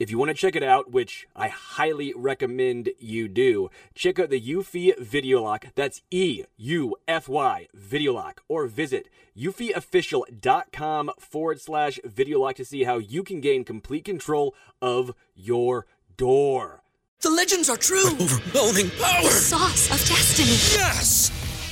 If you want to check it out, which I highly recommend you do, check out the Eufy Video Lock. That's E U F Y Video Lock. Or visit eufyofficial.com forward slash video lock to see how you can gain complete control of your door. The legends are true. Overwhelming power! The sauce of destiny. Yes!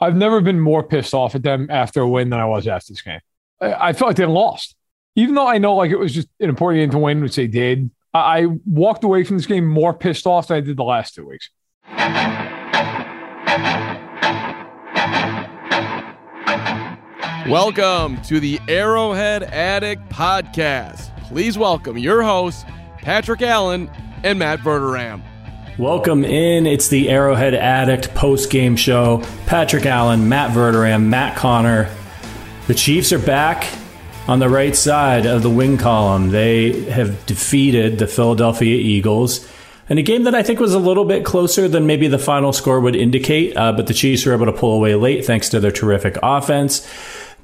I've never been more pissed off at them after a win than I was after this game. I, I felt like they lost, even though I know like it was just an important game to win, which they did. I, I walked away from this game more pissed off than I did the last two weeks. Welcome to the Arrowhead Addict Podcast. Please welcome your hosts, Patrick Allen and Matt Verderame. Welcome in. It's the Arrowhead Addict post game show. Patrick Allen, Matt Verderame, Matt Conner. The Chiefs are back on the right side of the wing column. They have defeated the Philadelphia Eagles in a game that I think was a little bit closer than maybe the final score would indicate, uh, but the Chiefs were able to pull away late thanks to their terrific offense.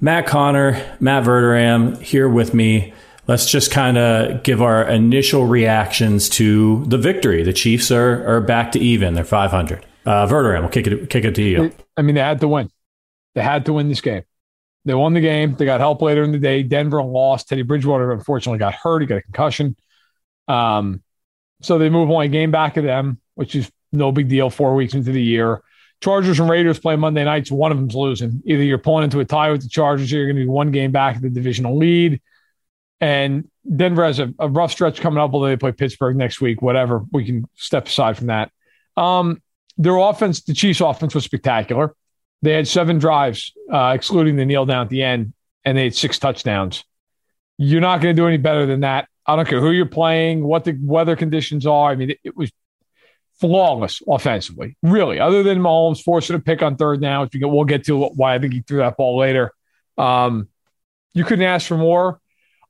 Matt Conner, Matt Verderame here with me let's just kind of give our initial reactions to the victory. The Chiefs are are back to even. They're 500. Uh, Verderame, we'll kick it kick it to you. I mean, they had to win. They had to win this game. They won the game. They got help later in the day. Denver lost. Teddy Bridgewater unfortunately got hurt. He got a concussion. Um, so they move one game back of them, which is no big deal. Four weeks into the year. Chargers and Raiders play Monday nights. One of them's losing. Either you're pulling into a tie with the Chargers, or you're going to be one game back of the divisional lead. And Denver has a, a, rough stretch coming up, although they play Pittsburgh next week. Whatever, we can step aside from that. Um, their offense, the Chiefs' offense, was spectacular. They had seven drives, uh, excluding the kneel down at the end, and they had six touchdowns. You're not going to do any better than that. I don't care who you're playing, what the weather conditions are. I mean, it, it was flawless offensively, really. Other than Mahomes forcing a pick on third down, which we'll get to why I think he threw that ball later. Um, you couldn't ask for more.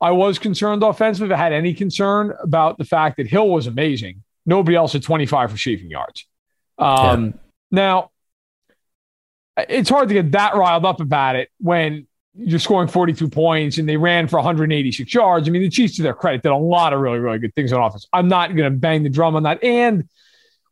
I was concerned offensively. If I had any concern about the fact that Hill was amazing, nobody else had 25 receiving yards. Um, yeah. Now, it's hard to get that riled up about it when you're scoring 42 points and they ran for 186 yards. I mean, the Chiefs, to their credit, did a lot of really, really good things on offense. I'm not going to bang the drum on that. And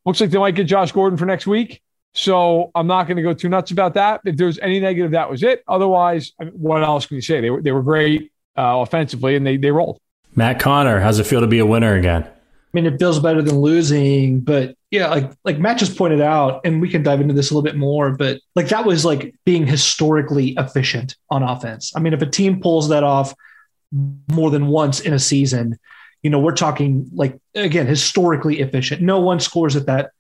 looks like they might get Josh Gordon for next week. So I'm not going to go too nuts about that. If there's any negative, that was it. Otherwise, what else can you say? They were, they were great uh, offensively, and they they rolled. Matt Conner, how's it feel to be a winner again? I mean, it feels better than losing, but yeah, like like Matt just pointed out, and we can dive into this a little bit more. But like that was like being historically efficient on offense. I mean, if a team pulls that off more than once in a season, you know, we're talking like again historically efficient. No one scores at that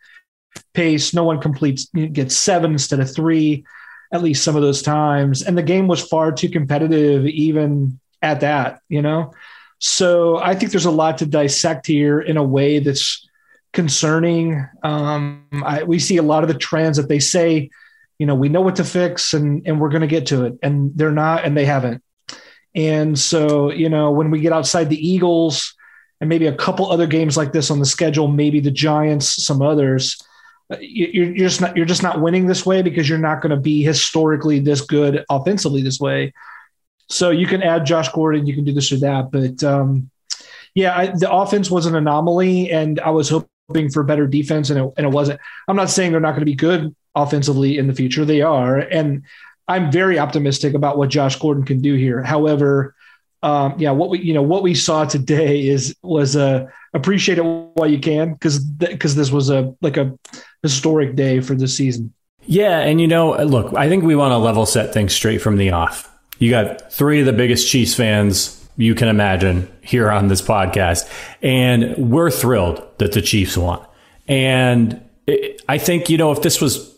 pace. No one completes gets seven instead of three, at least some of those times. And the game was far too competitive, even at that, you know? So I think there's a lot to dissect here in a way that's concerning. Um, I, we see a lot of the trends that they say, you know, we know what to fix and, and we're going to get to it. And they're not, and they haven't. And so, you know, when we get outside the Eagles and maybe a couple other games like this on the schedule, maybe the Giants, some others, uh, you're, you're just not you're just not winning this way because you're not going to be historically this good offensively this way. So you can add Josh Gordon, you can do this or that, but um, yeah, I, the offense was an anomaly, and I was hoping for better defense, and it, and it wasn't. I'm not saying they're not going to be good offensively in the future; they are, and I'm very optimistic about what Josh Gordon can do here. However, um, yeah, what we you know what we saw today is was a uh, appreciate it while you can because because this was a like a historic day for the season. Yeah, and you know, look, I think we want to level set things straight from the off. You got three of the biggest Chiefs fans you can imagine here on this podcast. And we're thrilled that the Chiefs won. And it, I think, you know, if this was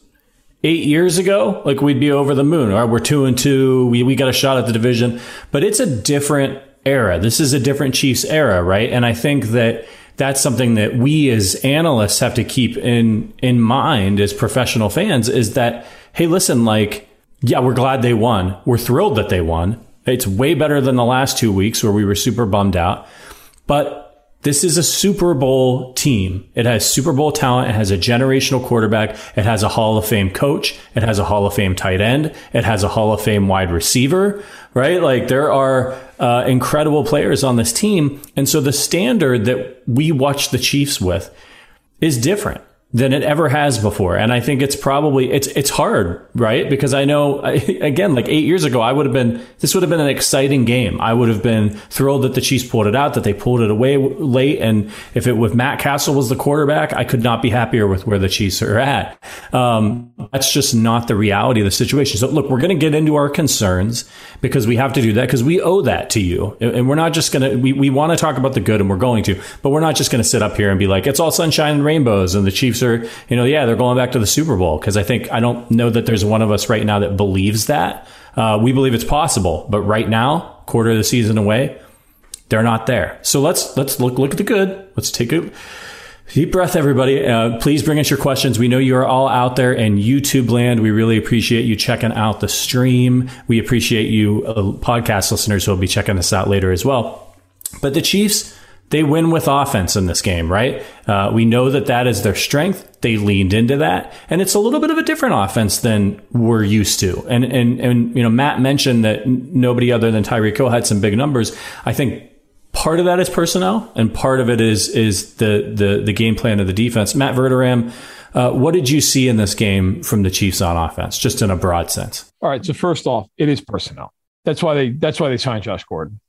eight years ago, like we'd be over the moon. All right, we're two and two. We, we got a shot at the division, but it's a different era. This is a different Chiefs era, right? And I think that that's something that we as analysts have to keep in in mind as professional fans is that hey listen like yeah we're glad they won we're thrilled that they won it's way better than the last two weeks where we were super bummed out. But this is a Super Bowl team. It has Super Bowl talent. It has a generational quarterback. It has a Hall of Fame coach. It has a Hall of Fame tight end. It has a Hall of Fame wide receiver, right? Like there are uh, incredible players on this team. And so the standard that we watch the Chiefs with is different than it ever has before. And I think it's probably it's it's hard, right? Because I know again, like eight years ago, I would have been this would have been an exciting game. I would have been thrilled that the Chiefs pulled it out, that they pulled it away late, and if it with Matt Cassel was the quarterback, I could not be happier with where the Chiefs are at. Um, that's just not the reality of the situation. So look, we're going to get into our concerns because we have to do that because we owe that to you, and we're not just going to we we want to talk about the good, and we're going to, but we're not just going to sit up here and be like it's all sunshine and rainbows, and the Chiefs you know, yeah, they're going back to the Super Bowl because I think I don't know that there's one of us right now that believes that. Uh, we believe it's possible, but right now, quarter of the season away, they're not there. So let's let's look look at the good. Let's take a deep breath, everybody. Uh, please bring us your questions. We know you are all out there in YouTube land. We really appreciate you checking out the stream. We appreciate you, uh, podcast listeners, who will be checking this out later as well. But the Chiefs they win with offense in this game, right? Uh, we know that that is their strength. They leaned into that, and it's a little bit of a different offense than we're used to. And and and you know, Matt mentioned that nobody other than Tyreek Hill had some big numbers. I think part of that is personnel, and part of it is is the the the game plan of the defense. Matt Verderame. Uh, what did you see in this game from the Chiefs on offense, just in a broad sense? All right. So first off, it is personnel. That's why they that's why they signed Josh Gordon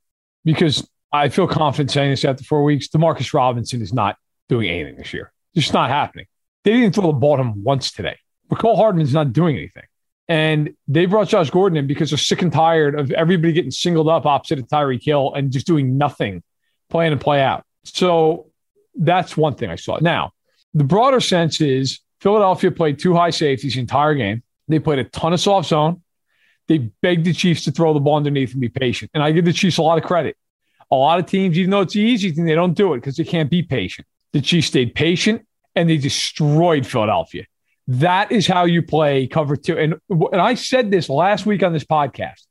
because I feel confident saying this after four weeks. Demarcus Robinson is not doing anything this year. It's just not happening. They didn't throw the ball to him once today. Mecole Hardman's not doing anything. And they brought Josh Gordon in because they're sick and tired of everybody getting singled up opposite of Tyreek Hill and just doing nothing, play in and play out. So that's one thing I saw. Now, the broader sense is Philadelphia played two high safeties the entire game. They played a ton of soft zone. They begged the Chiefs to throw the ball underneath and be patient. And I give the Chiefs a lot of credit. A lot of teams, even though it's the easy thing, they don't do it because they can't be patient. The Chiefs stayed patient and they destroyed Philadelphia. That is how you play cover two. And, and I said this last week on this podcast.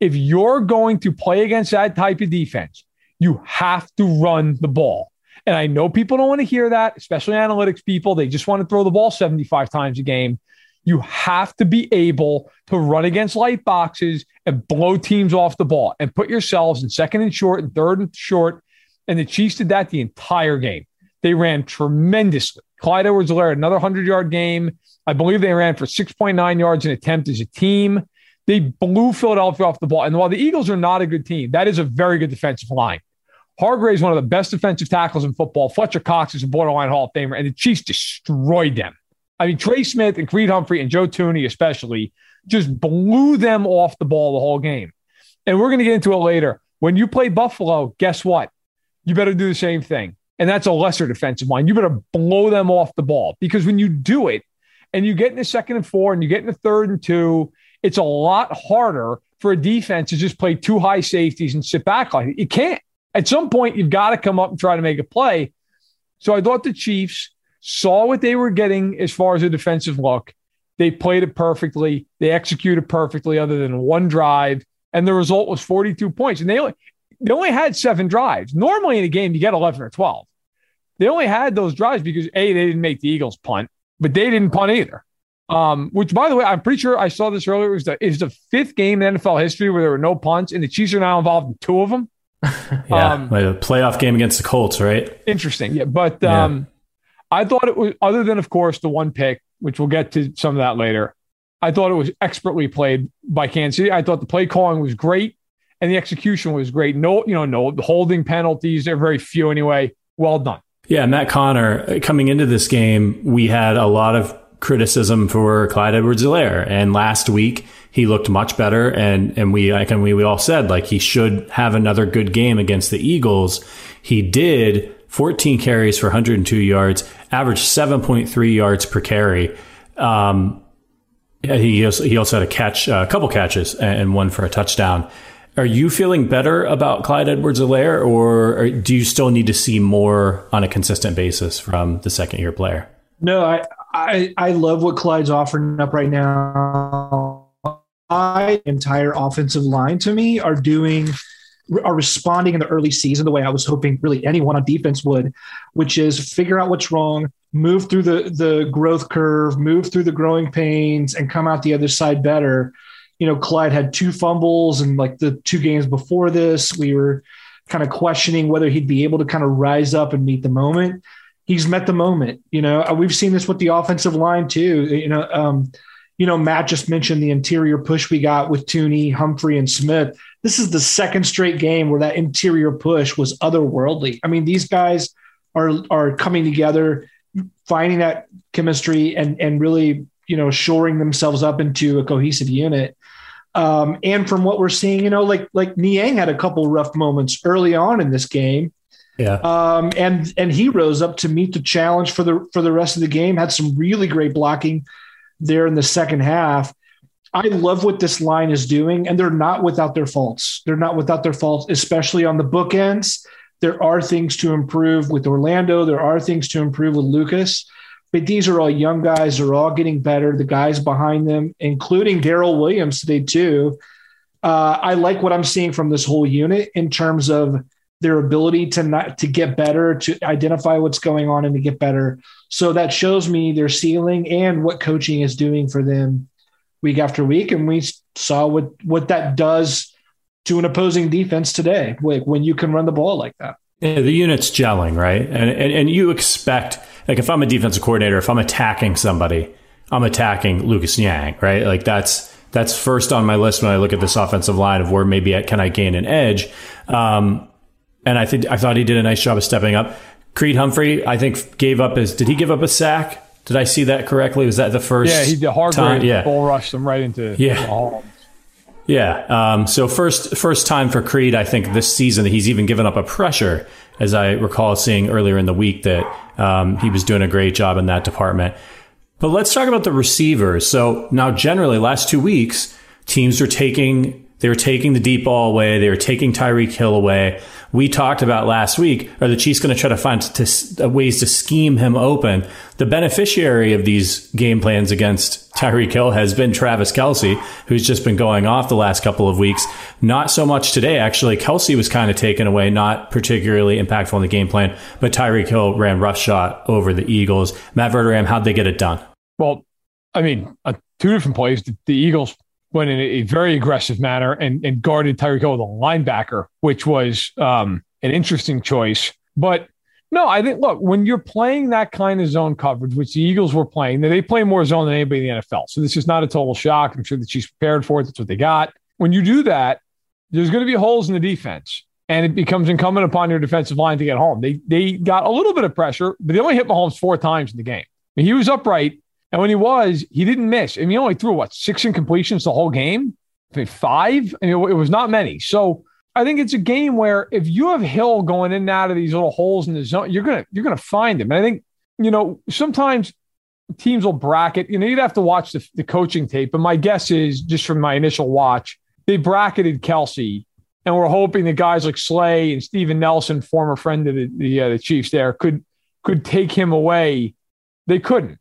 If you're going to play against that type of defense, you have to run the ball. And I know people don't want to hear that, especially analytics people. They just want to throw the ball 75 times a game. You have to be able to run against light boxes and blow teams off the ball and put yourselves in second and short and third and short. And the Chiefs did that the entire game. They ran tremendously. Clyde Edwards Helaire, another 100 yard game. I believe they ran for 6.9 yards an attempt as a team. They blew Philadelphia off the ball. And while the Eagles are not a good team, that is a very good defensive line. Hargrave is one of the best defensive tackles in football. Fletcher Cox is a borderline Hall of Famer, and the Chiefs destroyed them. I mean, Trey Smith and Creed Humphrey and Joe Thuney, especially, just blew them off the ball the whole game. And we're going to get into it later. When you play Buffalo, guess what? You better do the same thing. And that's a lesser defensive line. You better blow them off the ball because when you do it and you get in the second and four and you get in the third and two, it's a lot harder for a defense to just play two high safeties and sit back like it. You can't. At some point, you've got to come up and try to make a play. So I thought the Chiefs saw what they were getting as far as a defensive look. They played it perfectly. They executed perfectly, other than one drive. and the result was 42 points. And they only, they only had seven drives. Normally in a game, you get 11 or 12. They only had those drives because A, they didn't make the Eagles punt, but they didn't punt either. Um, which, by the way, I'm pretty sure I saw this earlier. Is the is the fifth game in NFL history where there were no punts, and the Chiefs are now involved in two of them. yeah, um, like a playoff game against the Colts, right? Interesting. Yeah, but um, yeah. I thought it was other than, of course, the one pick, which we'll get to some of that later. I thought it was expertly played by Kansas City. I thought the play calling was great and the execution was great. No, you know, no holding penalties. They're very few anyway. Well done. Yeah, Matt Conner, coming into this game, we had a lot of criticism for Clyde Edwards-Helaire. And last week he looked much better. And, and we, like, and we, we all said like he should have another good game against the Eagles. He did 14 carries for 102 yards, averaged 7.3 yards per carry. Um, he also, he also had a catch, uh, a couple catches, and one for a touchdown. Are you feeling better about Clyde Edwards-Helaire, or, or do you still need to see more on a consistent basis from the second year player? No, I, I I love what Clyde's offering up right now. My entire offensive line to me are doing are responding in the early season the way I was hoping really anyone on defense would, which is figure out what's wrong, move through the the growth curve, move through the growing pains, and come out the other side better. You know, Clyde had two fumbles, and like the two games before this, we were kind of questioning whether he'd be able to kind of rise up and meet the moment. He's met the moment. You know, uh, we've seen this with the offensive line too. You know, um, you know, Matt just mentioned the interior push we got with Thuney, Humphrey, and Smith. This is the second straight game where that interior push was otherworldly. I mean, these guys are are coming together finding that chemistry and and really you know shoring themselves up into a cohesive unit. Um, and from what we're seeing, you know, like like Niang had a couple rough moments early on in this game. Yeah. Um, and and he rose up to meet the challenge for the for the rest of the game. Had some really great blocking there in the second half. I love what this line is doing, and they're not without their faults. They're not without their faults, especially on the bookends there are things to improve with Orlando. There are things to improve with Lucas. But these are all young guys. They're all getting better. The guys behind them, including Darrel Williams today, too. Uh, I like what I'm seeing from this whole unit in terms of their ability to not to get better, to identify what's going on and to get better. So that shows me their ceiling and what coaching is doing for them week after week. And we saw what what that does to an opposing defense today, like when you can run the ball like that. Yeah, the unit's gelling, right? And, and and you expect like if I'm a defensive coordinator, if I'm attacking somebody, I'm attacking Lucas Niang, right? Like that's that's first on my list when I look at this offensive line of where maybe I, can I gain an edge. Um, and I think I thought he did a nice job of stepping up. Creed Humphrey, I think, gave up his. Did he give up a sack? Did I see that correctly? Was that the first? Yeah, he did hard time? Yeah, bull rushed them right into yeah. Yeah. Um, so first, first time for Creed, I think this season that he's even given up a pressure, as I recall seeing earlier in the week that um, he was doing a great job in that department. But let's talk about the receivers. So now, generally, last two weeks, teams are taking they were taking the deep ball away. They were taking Tyreek Hill away. We talked about last week. Are the Chiefs going to try to find to, uh, ways to scheme him open? The beneficiary of these game plans against Tyreek Hill has been Travis Kelce, who's just been going off the last couple of weeks. Not so much today, actually. Kelce was kind of taken away, not particularly impactful in the game plan, but Tyreek Hill ran roughshod over the Eagles. Matt Verderame, how'd they get it done? Well, I mean, uh, two different plays. The Eagles went in a very aggressive manner and, and guarded Tyreek Hill the linebacker, which was um, an interesting choice. But no, I think, look, when you're playing that kind of zone coverage, which the Eagles were playing, they play more zone than anybody in the NFL. So this is not a total shock. I'm sure that she's prepared for it. That's what they got. When you do that, there's going to be holes in the defense. And it becomes incumbent upon your defensive line to get home. They they got a little bit of pressure, but they only hit Mahomes four times in the game. I mean, he was upright and when he was, he didn't miss. I mean, he only threw what six incompletions the whole game. I mean, five. I mean, it was not many. So I think it's a game where if you have Hill going in and out of these little holes in the zone, you're gonna you're gonna find him. And I think you know sometimes teams will bracket. You know, you'd have to watch the, the coaching tape. But my guess is just from my initial watch, they bracketed Kelce and we're hoping that guys like Slay and Steven Nelson, former friend of the the, uh, the Chiefs, there could could take him away. They couldn't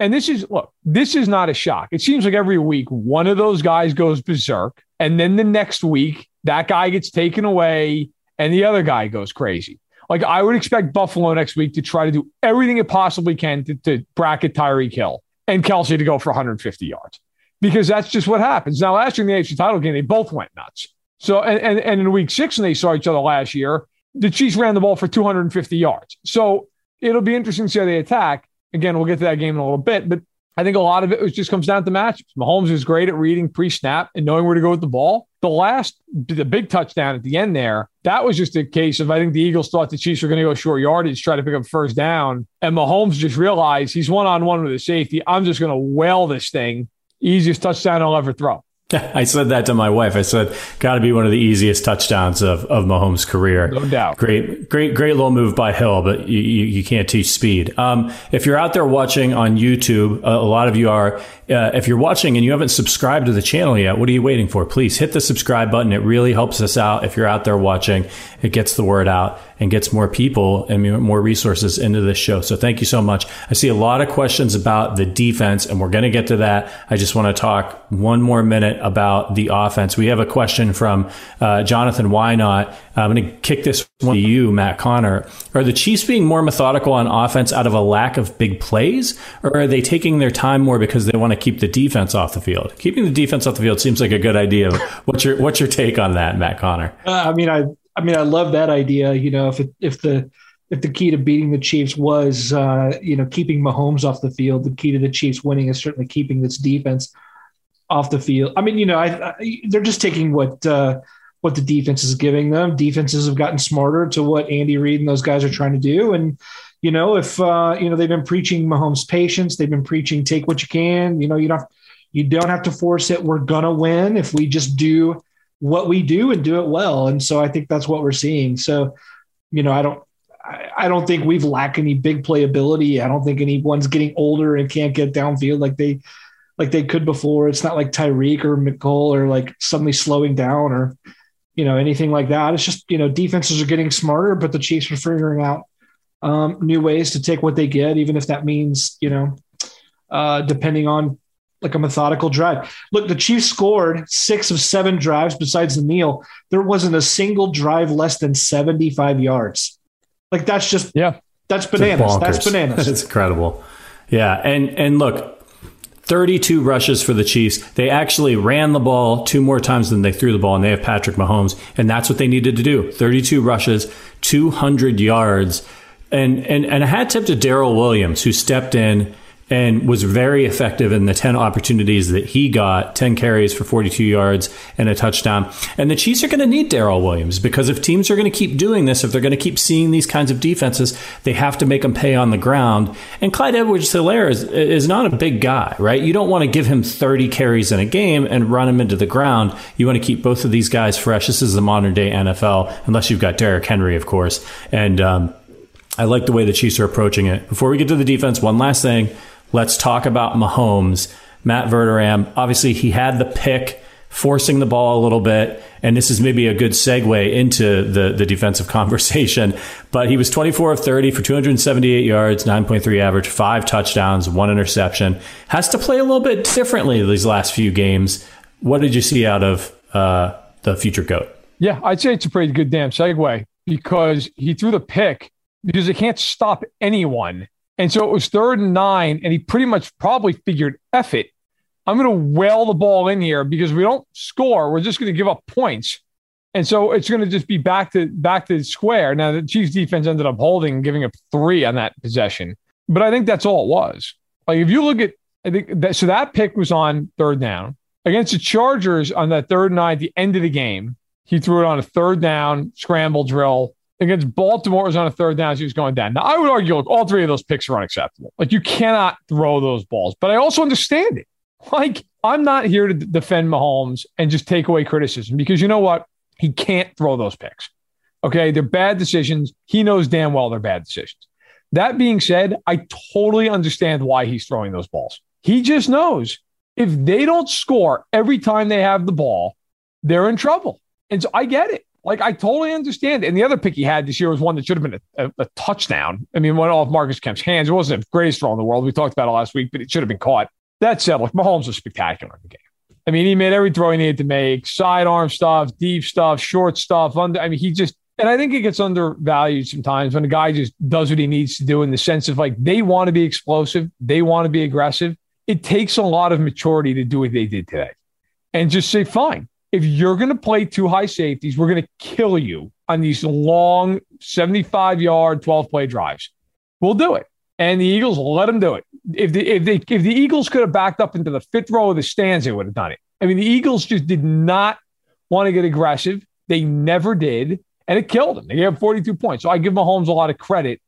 and this is look, this is not a shock. It seems like every week one of those guys goes berserk And then the next week, that guy gets taken away and the other guy goes crazy. Like I would expect Buffalo next week to try to do everything it possibly can to, to bracket Tyreek Hill and Kelce to go for 150 yards because that's just what happens. Now, last year in the AFC title game, they both went nuts. So, and, and, and in week six, when they saw each other last year, the Chiefs ran the ball for 250 yards. So it'll be interesting to see how they attack. Again, we'll get to that game in a little bit, but I think a lot of it just comes down to matchups. Mahomes is great at reading pre-snap and knowing where to go with the ball. The last, the big touchdown at the end there, that was just a case of I think the Eagles thought the Chiefs were going to go short yardage, try to pick up first down, and Mahomes just realized he's one on one with a safety. I'm just going to whale this thing. Easiest touchdown I'll ever throw. I said that to my wife. I said, got to be one of the easiest touchdowns of, of Mahomes' career. No doubt. Great, great, great little move by Hill, but you, you, you can't teach speed. Um, if you're out there watching on YouTube, a, a lot of you are. Uh, if you're watching and you haven't subscribed to the channel yet, what are you waiting for? Please hit the subscribe button. It really helps us out. If you're out there watching, it gets the word out and gets more people and more resources into this show. So thank you so much. I see a lot of questions about the defense, and we're going to get to that. I just want to talk one more minute about the offense. We have a question from uh, Jonathan Wynot. I'm going to kick this one to you, Matt Conner. Are the Chiefs being more methodical on offense out of a lack of big plays, or are they taking their time more because they want to keep the defense off the field? Keeping the defense off the field seems like a good idea. What's your What's your take on that, Matt Conner? Uh, I mean, I I mean, I love that idea. You know, if it, if the if the key to beating the Chiefs was uh, you know keeping Mahomes off the field, the key to the Chiefs winning is certainly keeping this defense off the field. I mean, you know, I, I, they're just taking what uh, what the defense is giving them. Defenses have gotten smarter to what Andy Reid and those guys are trying to do, and you know, if uh, you know they've been preaching Mahomes patience, they've been preaching take what you can. You know, you don't you don't have to force it. We're gonna win if we just do what we do and do it well. And so I think that's what we're seeing. So, you know, I don't I don't think we've lacked any big playability. I don't think anyone's getting older and can't get downfield like they like they could before. It's not like Tyreek or Mecole or like suddenly slowing down or you know anything like that. It's just you know defenses are getting smarter, but the Chiefs are figuring out um, new ways to take what they get, even if that means you know uh, depending on like a methodical drive. Look, the Chiefs scored six of seven drives besides the meal. There wasn't a single drive less than 75 yards. Like that's just yeah, that's bananas. That's bananas. That's incredible. Yeah, and and look, 32 rushes for the Chiefs. They actually ran the ball two more times than they threw the ball, and they have Patrick Mahomes, and that's what they needed to do. 32 rushes, 200 yards. And and and a hat tip to Darrel Williams, who stepped in and was very effective in the 10 opportunities that he got 10 carries for 42 yards and a touchdown. And the Chiefs are going to need Darrel Williams because if teams are going to keep doing this, if they're going to keep seeing these kinds of defenses, they have to make them pay on the ground. And Clyde Edwards Helaire is, is not a big guy, right? You don't want to give him 30 carries in a game and run him into the ground. You want to keep both of these guys fresh. This is the modern day NFL, unless you've got Derrick Henry, of course. And, um, I like the way the Chiefs are approaching it. Before we get to the defense, one last thing. Let's talk about Mahomes. Matt Verderame, obviously, he had the pick, forcing the ball a little bit. And this is maybe a good segue into the, the defensive conversation. But he was 24 of 30 for 278 yards, 9.3 average, five touchdowns, one interception. Has to play a little bit differently these last few games. What did you see out of uh, the future GOAT? Yeah, I'd say it's a pretty good damn segue because he threw the pick because they can't stop anyone and so it was third and nine, and he pretty much probably figured, F it. I'm going to whale the ball in here because we don't score. We're just going to give up points. And so it's going to just be back to back to square. Now the Chiefs defense ended up holding and giving up three on that possession. But I think that's all it was. Like if you look at I think that so that pick was on third down. Against the Chargers on that third nine at the end of the game, he threw it on a third down scramble drill against Baltimore was on a third down. He was going down. Now, I would argue, look, all three of those picks are unacceptable. Like, you cannot throw those balls, but I also understand it. Like, I'm not here to defend Mahomes and just take away criticism because you know what? He can't throw those picks. Okay. They're bad decisions. He knows damn well they're bad decisions. That being said, I totally understand why he's throwing those balls. He just knows if they don't score every time they have the ball, they're in trouble. And so I get it. Like I totally understand. And the other pick he had this year was one that should have been a, a, a touchdown. I mean, went off Marcus Kemp's hands. It wasn't the greatest throw in the world. We talked about it last week, but it should have been caught. That said, like Mahomes was spectacular in the game. I mean, he made every throw he needed to make sidearm stuff, deep stuff, short stuff. Under, I mean, he just, and I think it gets undervalued sometimes when a guy just does what he needs to do in the sense of like they want to be explosive, they want to be aggressive. It takes a lot of maturity to do what they did today and just say, fine, if you're going to play two high safeties, we're going to kill you on these long 75 yard, 12 play drives. We'll do it. And the Eagles let them do it. If the, if, they, if the Eagles could have backed up into the fifth row of the stands, they would have done it. I mean, the Eagles just did not want to get aggressive. They never did. And it killed them. They gave up 42 points. So I give Mahomes a lot of credit.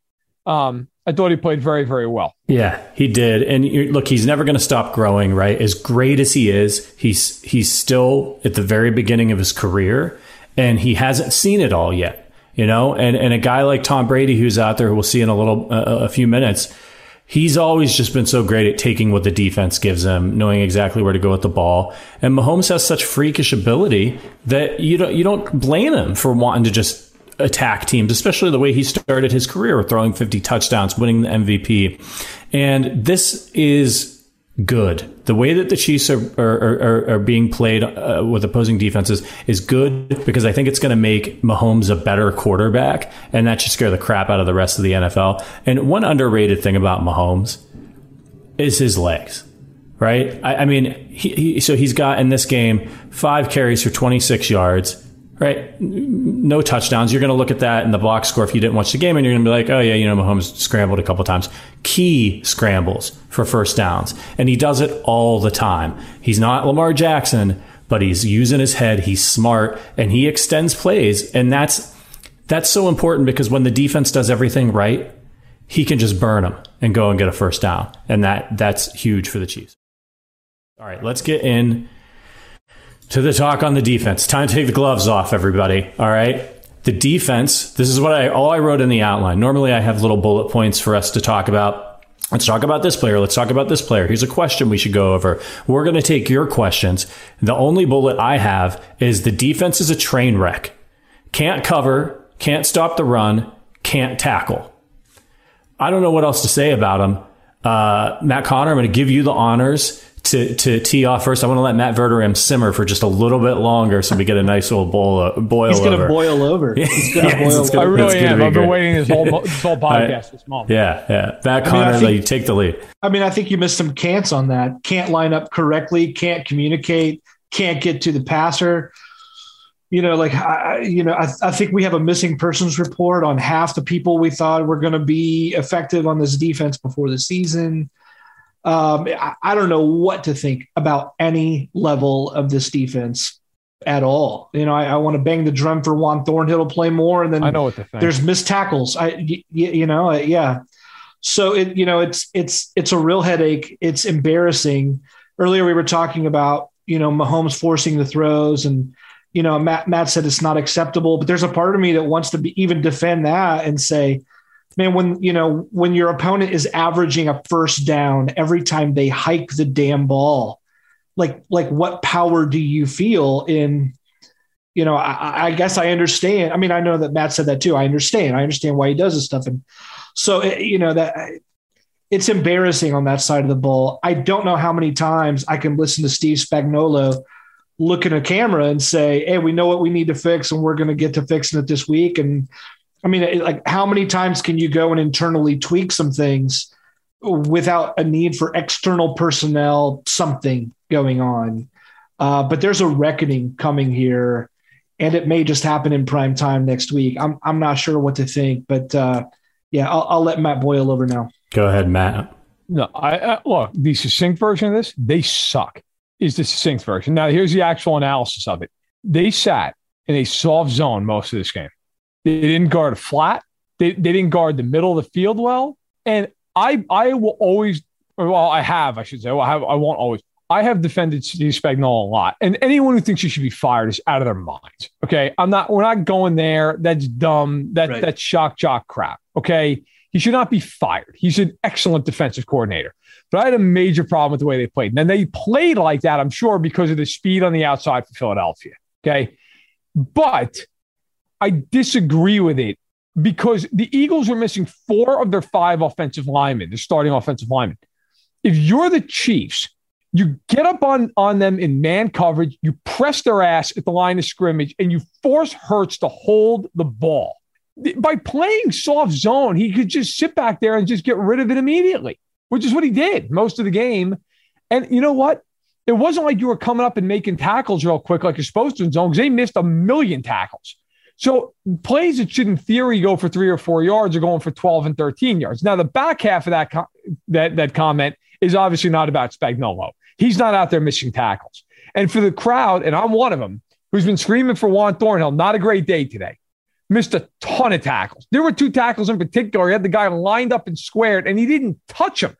Um, I thought he played very, very well. Yeah, he did. And look, he's never going to stop growing, right? As great as he is, he's he's still at the very beginning of his career, and he hasn't seen it all yet. You know, and and a guy like Tom Brady, who's out there, who we'll see in a little uh, a few minutes, he's always just been so great at taking what the defense gives him, knowing exactly where to go with the ball. And Mahomes has such freakish ability that you don't you don't blame him for wanting to just attack teams, especially the way he started his career, throwing 50 touchdowns, winning the MVP. And this is good. The way that the Chiefs are are, are, are being played uh, with opposing defenses is good because I think it's going to make Mahomes a better quarterback, and that should scare the crap out of the rest of the NFL. And one underrated thing about Mahomes is his legs. Right? I, I mean, he, he, so he's got in this game five carries for 26 yards right? No touchdowns. You're going to look at that in the box score if you didn't watch the game, and you're going to be like, oh yeah, you know, Mahomes scrambled a couple times. Key scrambles for first downs, and he does it all the time. He's not Lamar Jackson, but he's using his head. He's smart, and he extends plays, and that's that's so important because when the defense does everything right, he can just burn them and go and get a first down, and that that's huge for the Chiefs. All right, let's get in to the talk on the defense. Time to take the gloves off, everybody. All right. The defense, this is what I all I wrote in the outline. Normally I have little bullet points for us to talk about. Let's talk about this player. Let's talk about this player. Here's a question we should go over. We're going to take your questions. The only bullet I have is the defense is a train wreck. Can't cover, can't stop the run, can't tackle. I don't know what else to say about him. Uh, Matt Conner, I'm going to give you the honors to, to tee off first, I want to let Matt Verderame simmer for just a little bit longer so we get a nice little bowl uh, boil He's going to boil over. He's going to yes, boil gonna, I really am. I've been waiting this whole, this whole podcast this month. Yeah, yeah. Matt I mean, Conner, I think- like, take the lead. I mean, I think you missed some can'ts on that. Can't line up correctly, can't communicate, can't get to the passer. You know, like, I, you know, I, I think we have a missing persons report on half the people we thought were going to be effective on this defense before the season. Um, I, I don't know what to think about any level of this defense at all. You know, I, I want to bang the drum for Juan Thornhill to play more, and then I know what to think. there's missed tackles. I, y- you know, yeah. So it, you know, it's it's it's a real headache. It's embarrassing. Earlier we were talking about you know Mahomes forcing the throws, and you know Matt Matt said it's not acceptable. But there's a part of me that wants to be, even defend that and say, man, when you know when your opponent is averaging a first down every time they hike the damn ball, like like what power do you feel in you know, I, I guess I understand. I mean, I know that Matt said that too. I understand. I understand why he does this stuff. And so, it- you know, that eh, it's embarrassing on that side of the ball. I don't know how many times I can listen to Steve Spagnuolo look in a camera and say, Hey, we know what we need to fix and we're going to get to fixing it this week. And I mean, it- like, how many times can you go and internally tweak some things without a need for external personnel, something going on? Uh, but there's a reckoning coming here and it may just happen in prime time next week. I'm I'm not sure what to think, but uh, yeah, I'll, I'll let Matt boil over now. Go ahead, Matt. No, I uh, look the succinct version of this. They suck. Is the succinct version. Now here's the actual analysis of it. They sat in a soft zone most of this game. They didn't guard flat. They, they didn't guard the middle of the field well. And I I will always well I have I should say well, I have I won't always I have defended Steve Spagnuolo a lot, and anyone who thinks he should be fired is out of their minds. Okay, I'm not. We're not going there. That's dumb. That Right. that's shock jock crap. Okay, he should not be fired. He's an excellent defensive coordinator. But I had a major problem with the way they played. And then they played like that, I'm sure, because of the speed on the outside for Philadelphia. Okay. But I disagree with it because the Eagles are missing four of their five offensive linemen, the starting offensive linemen. If you're the Chiefs You get up on, on them in man coverage, you press their ass at the line of scrimmage, and you force Hurts to hold the ball. By playing soft zone, he could just sit back there and just get rid of it immediately, which is what he did most of the game. And you know what? It wasn't like you were coming up and making tackles real quick like you're supposed to in zone because they missed a million tackles. So plays that should, in theory, go for three or four yards are going for 12 and 13 yards. Now, the back half of that, that, that comment is obviously not about Spagnuolo. He's not out there missing tackles. And for the crowd, and I'm one of them, who's been screaming for Juan Thornhill, not a great day today. Missed a ton of tackles. There were two tackles in particular. He had the guy lined up and squared, and he didn't touch him.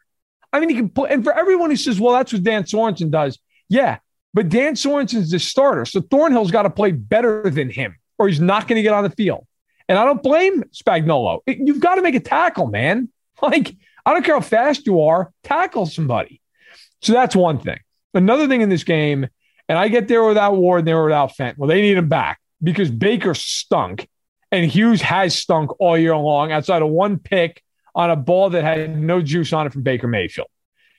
I mean, he can put, and for everyone who says, well, that's what Dan Sorensen does. Yeah, but Dan Sorensen's the starter. So Thornhill's got to play better than him or he's not going to get on the field. And I don't blame Spagnuolo. You've got to make a tackle, man. Like, I don't care how fast you are, tackle somebody. So that's one thing. Another thing in this game, and I get there without Ward and there without Fent. Well, they need him back because Baker stunk and Hughes has stunk all year long outside of one pick on a ball that had no juice on it from Baker Mayfield.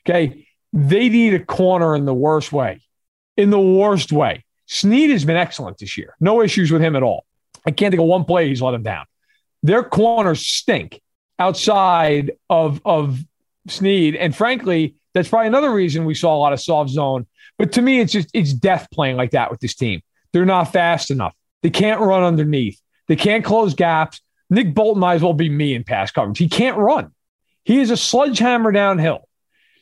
Okay. They need a corner in the worst way, in the worst way. Sneed has been excellent this year. No issues with him at all. I can't think of one play he's let him down. Their corners stink outside of, of Sneed. And frankly, that's probably another reason we saw a lot of soft zone. But to me, it's just it's death playing like that with this team. They're not fast enough. They can't run underneath. They can't close gaps. Nick Bolton might as well be me in pass coverage. He can't run. He is a sledgehammer downhill.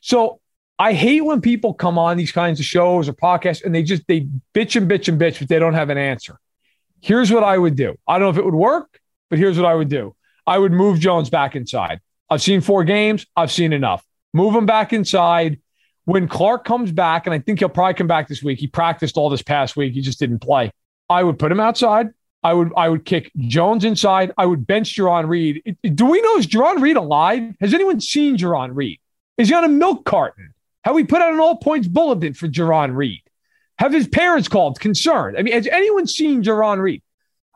So I hate when people come on these kinds of shows or podcasts and they just they bitch and bitch and bitch, but they don't have an answer. Here's what I would do. I don't know if it would work, but here's what I would do. I would move Jones back inside. I've seen four games. I've seen enough. Move him back inside. When Clark comes back, and I think he'll probably come back this week. He practiced all this past week. He just didn't play. I would put him outside. I would I would kick Jones inside. I would bench Jarran Reed. Do we know is Jarran Reed alive? Has anyone seen Jarran Reed? Is he on a milk carton? Have we put out an all points bulletin for Jarran Reed? Have his parents called concerned? I mean, has anyone seen Jarran Reed?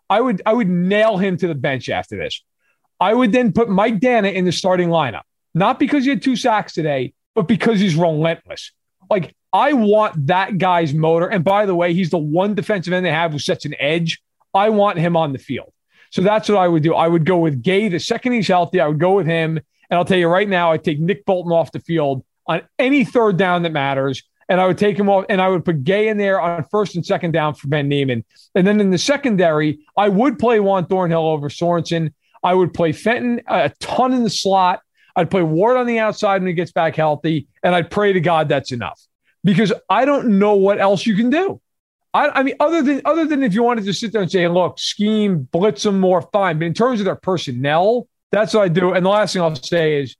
I would I would nail him to the bench after this. I would then put Mike Danna in the starting lineup, not because he had two sacks today, but because he's relentless. Like I want that guy's motor. And by the way, he's the one defensive end they have who sets an edge. I want him on the field. So that's what I would do. I would go with Gay the second he's healthy. I would go with him. And I'll tell you right now, I take Nick Bolton off the field on any third down that matters. And I would take him off and I would put Gay in there on first and second down for Ben Niemann. And then in the secondary, I would play Juan Thornhill over Sorensen. I would play Fenton a ton in the slot. I'd play Ward on the outside when he gets back healthy. And I'd pray to God that's enough because I don't know what else you can do. I, I mean, other than other than if you wanted to sit there and say, look, scheme, blitz them more, fine. But in terms of their personnel, that's what I do. And the last thing I'll say is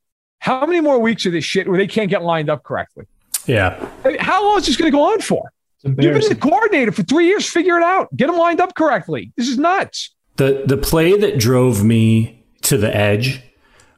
how many more weeks of this shit where they can't get lined up correctly? Yeah. I mean, how long is this going to go on for? You've been the coordinator for three years. Figure it out. Get them lined up correctly. This is nuts. The the play that drove me to the edge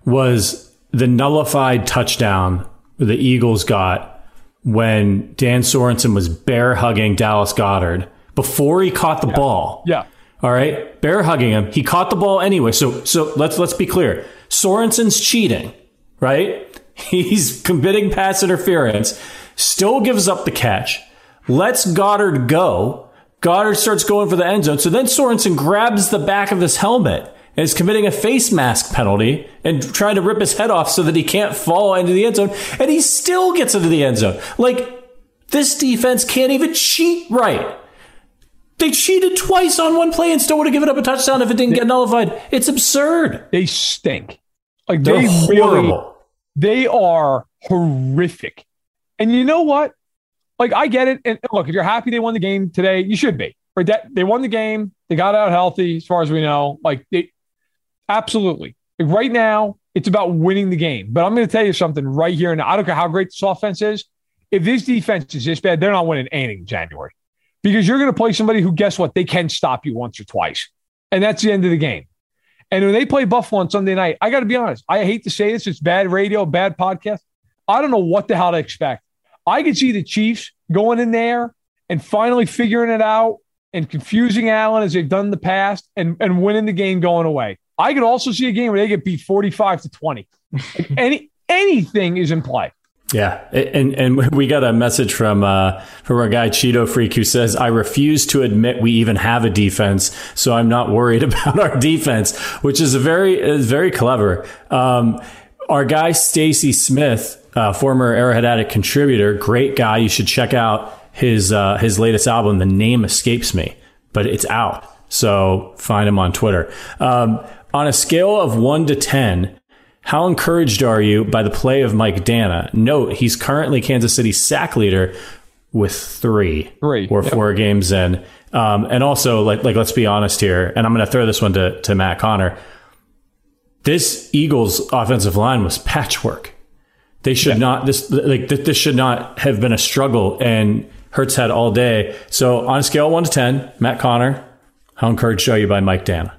was the nullified touchdown the Eagles got when Dan Sorensen was bear hugging Dallas Goedert before he caught the yeah. ball. Yeah. All right. Bear hugging him. He caught the ball anyway. So so let's let's be clear. Sorensen's cheating right? He's committing pass interference, still gives up the catch, lets Goedert go. Goedert starts going for the end zone. So then Sorensen grabs the back of his helmet and is committing a face mask penalty and trying to rip his head off so that he can't fall into the end zone. And he still gets into the end zone. Like, this defense can't even cheat right. They cheated twice on one play and still would have given up a touchdown if it didn't get nullified. It's absurd. They stink. Like They're they horrible. Really, they are horrific. And you know what? Like I get it. And look, if you're happy they won the game today, you should be. Right? That they won the game. They got out healthy, as far as we know. Like they absolutely. Like right now, it's about winning the game. But I'm going to tell you something right here and now. I don't care how great this offense is. If this defense is this bad, they're not winning anything in January because you're going to play somebody who, guess what, they can stop you once or twice, and that's the end of the game. And when they play Buffalo on Sunday night, I got to be honest. I hate to say this. It's bad radio, bad podcast. I don't know what the hell to expect. I could see the Chiefs going in there and finally figuring it out and confusing Allen as they've done in the past and, and winning the game going away. I could also see a game where they get beat 45 to 20. Any anything is in play. Yeah, and and we got a message from uh, from our guy Cheeto Freak who says, "I refuse to admit we even have a defense, so I'm not worried about our defense," which is a very is very clever. Um, our guy Stacy Smith, uh, former Arrowhead Addict contributor, great guy. You should check out his uh, his latest album. The name escapes me, but it's out, so find him on Twitter. Um, on a scale of one to ten, how encouraged are you by the play of Mike Danna? Note he's currently Kansas City's sack leader with three, three or yep. four games in. Um, and also, like, like let's be honest here, and I'm going to throw this one to, to Matt Conner. This Eagles offensive line was patchwork. They should yep. not this like this should not have been a struggle, and Hurts had all day. So on a scale of one to ten, Matt Conner, how encouraged are you by Mike Danna?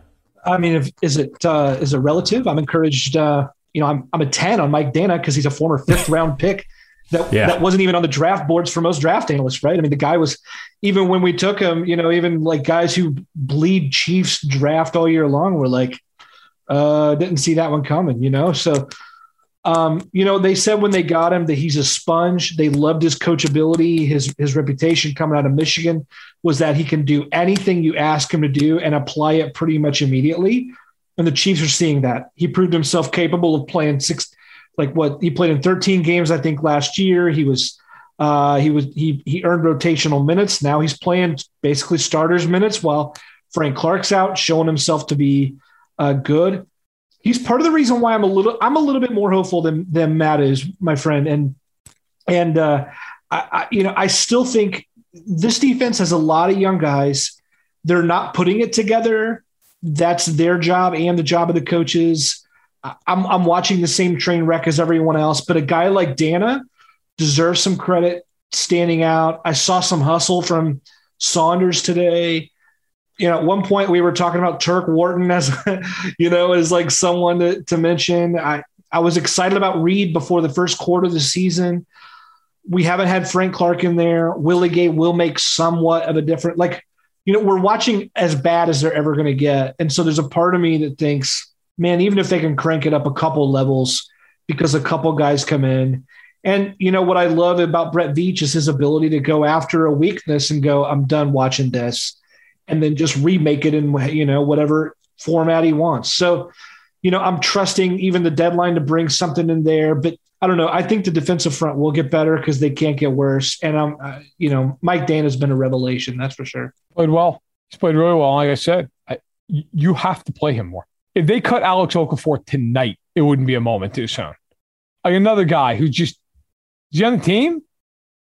I mean, if, is it uh, is it relative? I'm encouraged. Uh, you know, I'm I'm a ten on Mike Danna because he's a former fifth round pick that yeah. that wasn't even on the draft boards for most draft analysts, right? I mean, the guy was even when we took him, you know, even like guys who bleed Chiefs draft all year long were like, uh, didn't see that one coming, you know. So, um, you know, they said when they got him that he's a sponge. They loved his coachability, his his reputation coming out of Michigan was that he can do anything you ask him to do and apply it pretty much immediately. And the Chiefs are seeing that. He proved himself capable of playing six, like what he played in 13 games, I think, last year. He was uh, he was he he earned rotational minutes. Now he's playing basically starters minutes while Frank Clark's out, showing himself to be uh, good. He's part of the reason why I'm a little I'm a little bit more hopeful than than Matt is, my friend. And and uh, I, I you know I still think this defense has a lot of young guys. They're not putting it together that's their job and the job of the coaches. I'm, I'm watching the same train wreck as everyone else, but a guy like Danna deserves some credit standing out. I saw some hustle from Saunders today. You know, at one point we were talking about Turk Wharton as, you know, as like someone to, to mention. I, I was excited about Reed before the first quarter of the season. We haven't had Frank Clark in there. Willie Gay will make somewhat of a different, like you know, we're watching as bad as they're ever going to get. And so there's a part of me that thinks, man, even if they can crank it up a couple levels because a couple guys come in. And, you know, what I love about Brett Veach is his ability to go after a weakness and go, I'm done watching this, and then just remake it in, you know, whatever format he wants. So, you know, I'm trusting even the deadline to bring something in there. But I don't know. I think the defensive front will get better because they can't get worse. And I'm, uh, you know, Mike Danna has been a revelation. That's for sure. Played well. He's played really well. Like I said, I, you have to play him more. If they cut Alex Okafor tonight, it wouldn't be a moment too soon. Like another guy who just is he on the team?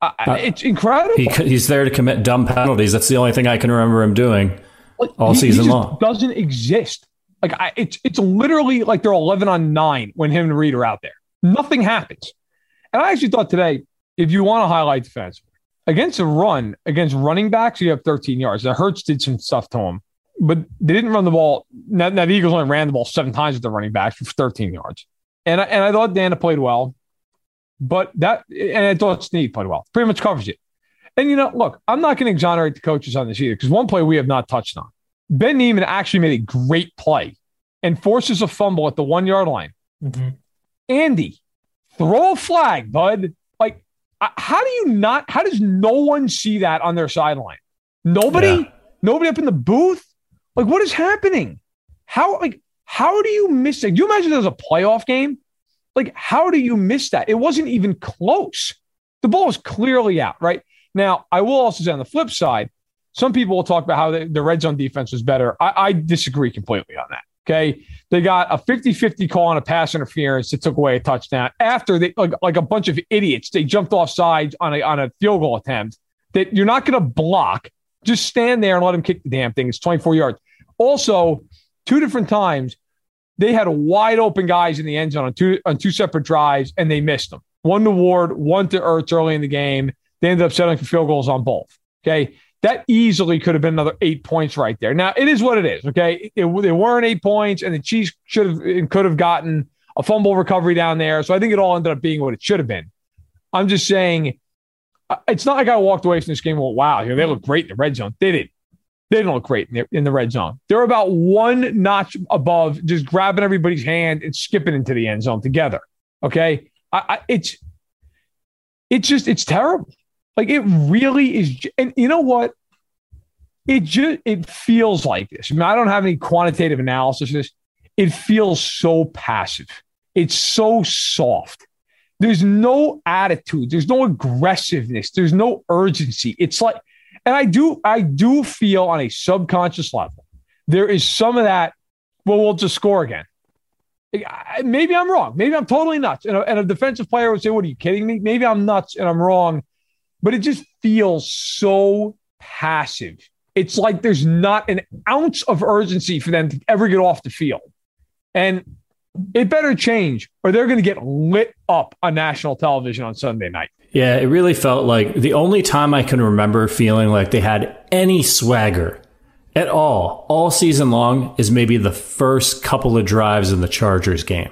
Uh, it's incredible. He, he's there to commit dumb penalties. That's the only thing I can remember him doing like, all he, season he long. Doesn't exist. Like I, it's it's literally like they're eleven on nine when him and Reed are out there. Nothing happens. And I actually thought today, if you want to highlight defense, against a run, against running backs, you have 13 yards. The Hurts did some stuff to them, but they didn't run the ball. Now, now the Eagles only ran the ball seven times with the running backs for 13 yards. And I, and I thought Danna played well, but that, and I thought Sneed played well. Pretty much covers it. And, you know, look, I'm not going to exonerate the coaches on this either because one play we have not touched on. Ben Niemann actually made a great play and forces a fumble at the one yard line. Mm-hmm. Andy, throw a flag, bud. Like, how do you not? How does no one see that on their sideline? Nobody, yeah. nobody up in the booth. Like, what is happening? How like how do you miss it? Do you imagine there was a playoff game? Like, how do you miss that? It wasn't even close. The ball was clearly out, right? Now, I will also say on the flip side, some people will talk about how the, the red zone defense was better. I, I disagree completely on that. Okay. They got a 50 50 call on a pass interference that took away a touchdown after they, like, like a bunch of idiots, they jumped off sides on a, on a field goal attempt that you're not going to block. Just stand there and let them kick the damn thing. It's 24 yards. Also, two different times, they had wide open guys in the end zone on two, on two separate drives and they missed them. One to Ward, one to Ertz early in the game. They ended up settling for field goals on both. Okay. That easily could have been another eight points right there. Now it is what it is. Okay, it, it, they weren't eight points, and the Chiefs should have and could have gotten a fumble recovery down there. So I think it all ended up being what it should have been. I'm just saying, uh, it's not like I walked away from this game. Well, wow, know, they look great in the red zone. They did. They didn't look great in the, in the red zone. They're about one notch above, just grabbing everybody's hand and skipping into the end zone together. Okay, I, I, it's It's just it's terrible. Like it really is. And you know what? It just it feels like this. I mean, I don't have any quantitative analysis of this. It feels so passive. It's so soft. There's no attitude. There's no aggressiveness. There's no urgency. It's like, and I do, I do feel on a subconscious level, there is some of that. Well, we'll just score again. Maybe I'm wrong. Maybe I'm totally nuts. And a, and a defensive player would say, "What are you kidding me?" Maybe I'm nuts and I'm wrong, but it just feels so passive. It's like there's not an ounce of urgency for them to ever get off the field. And it better change or they're going to get lit up on national television on Sunday night. Yeah, it really felt like the only time I can remember feeling like they had any swagger at all, all season long, is maybe the first couple of drives in the Chargers game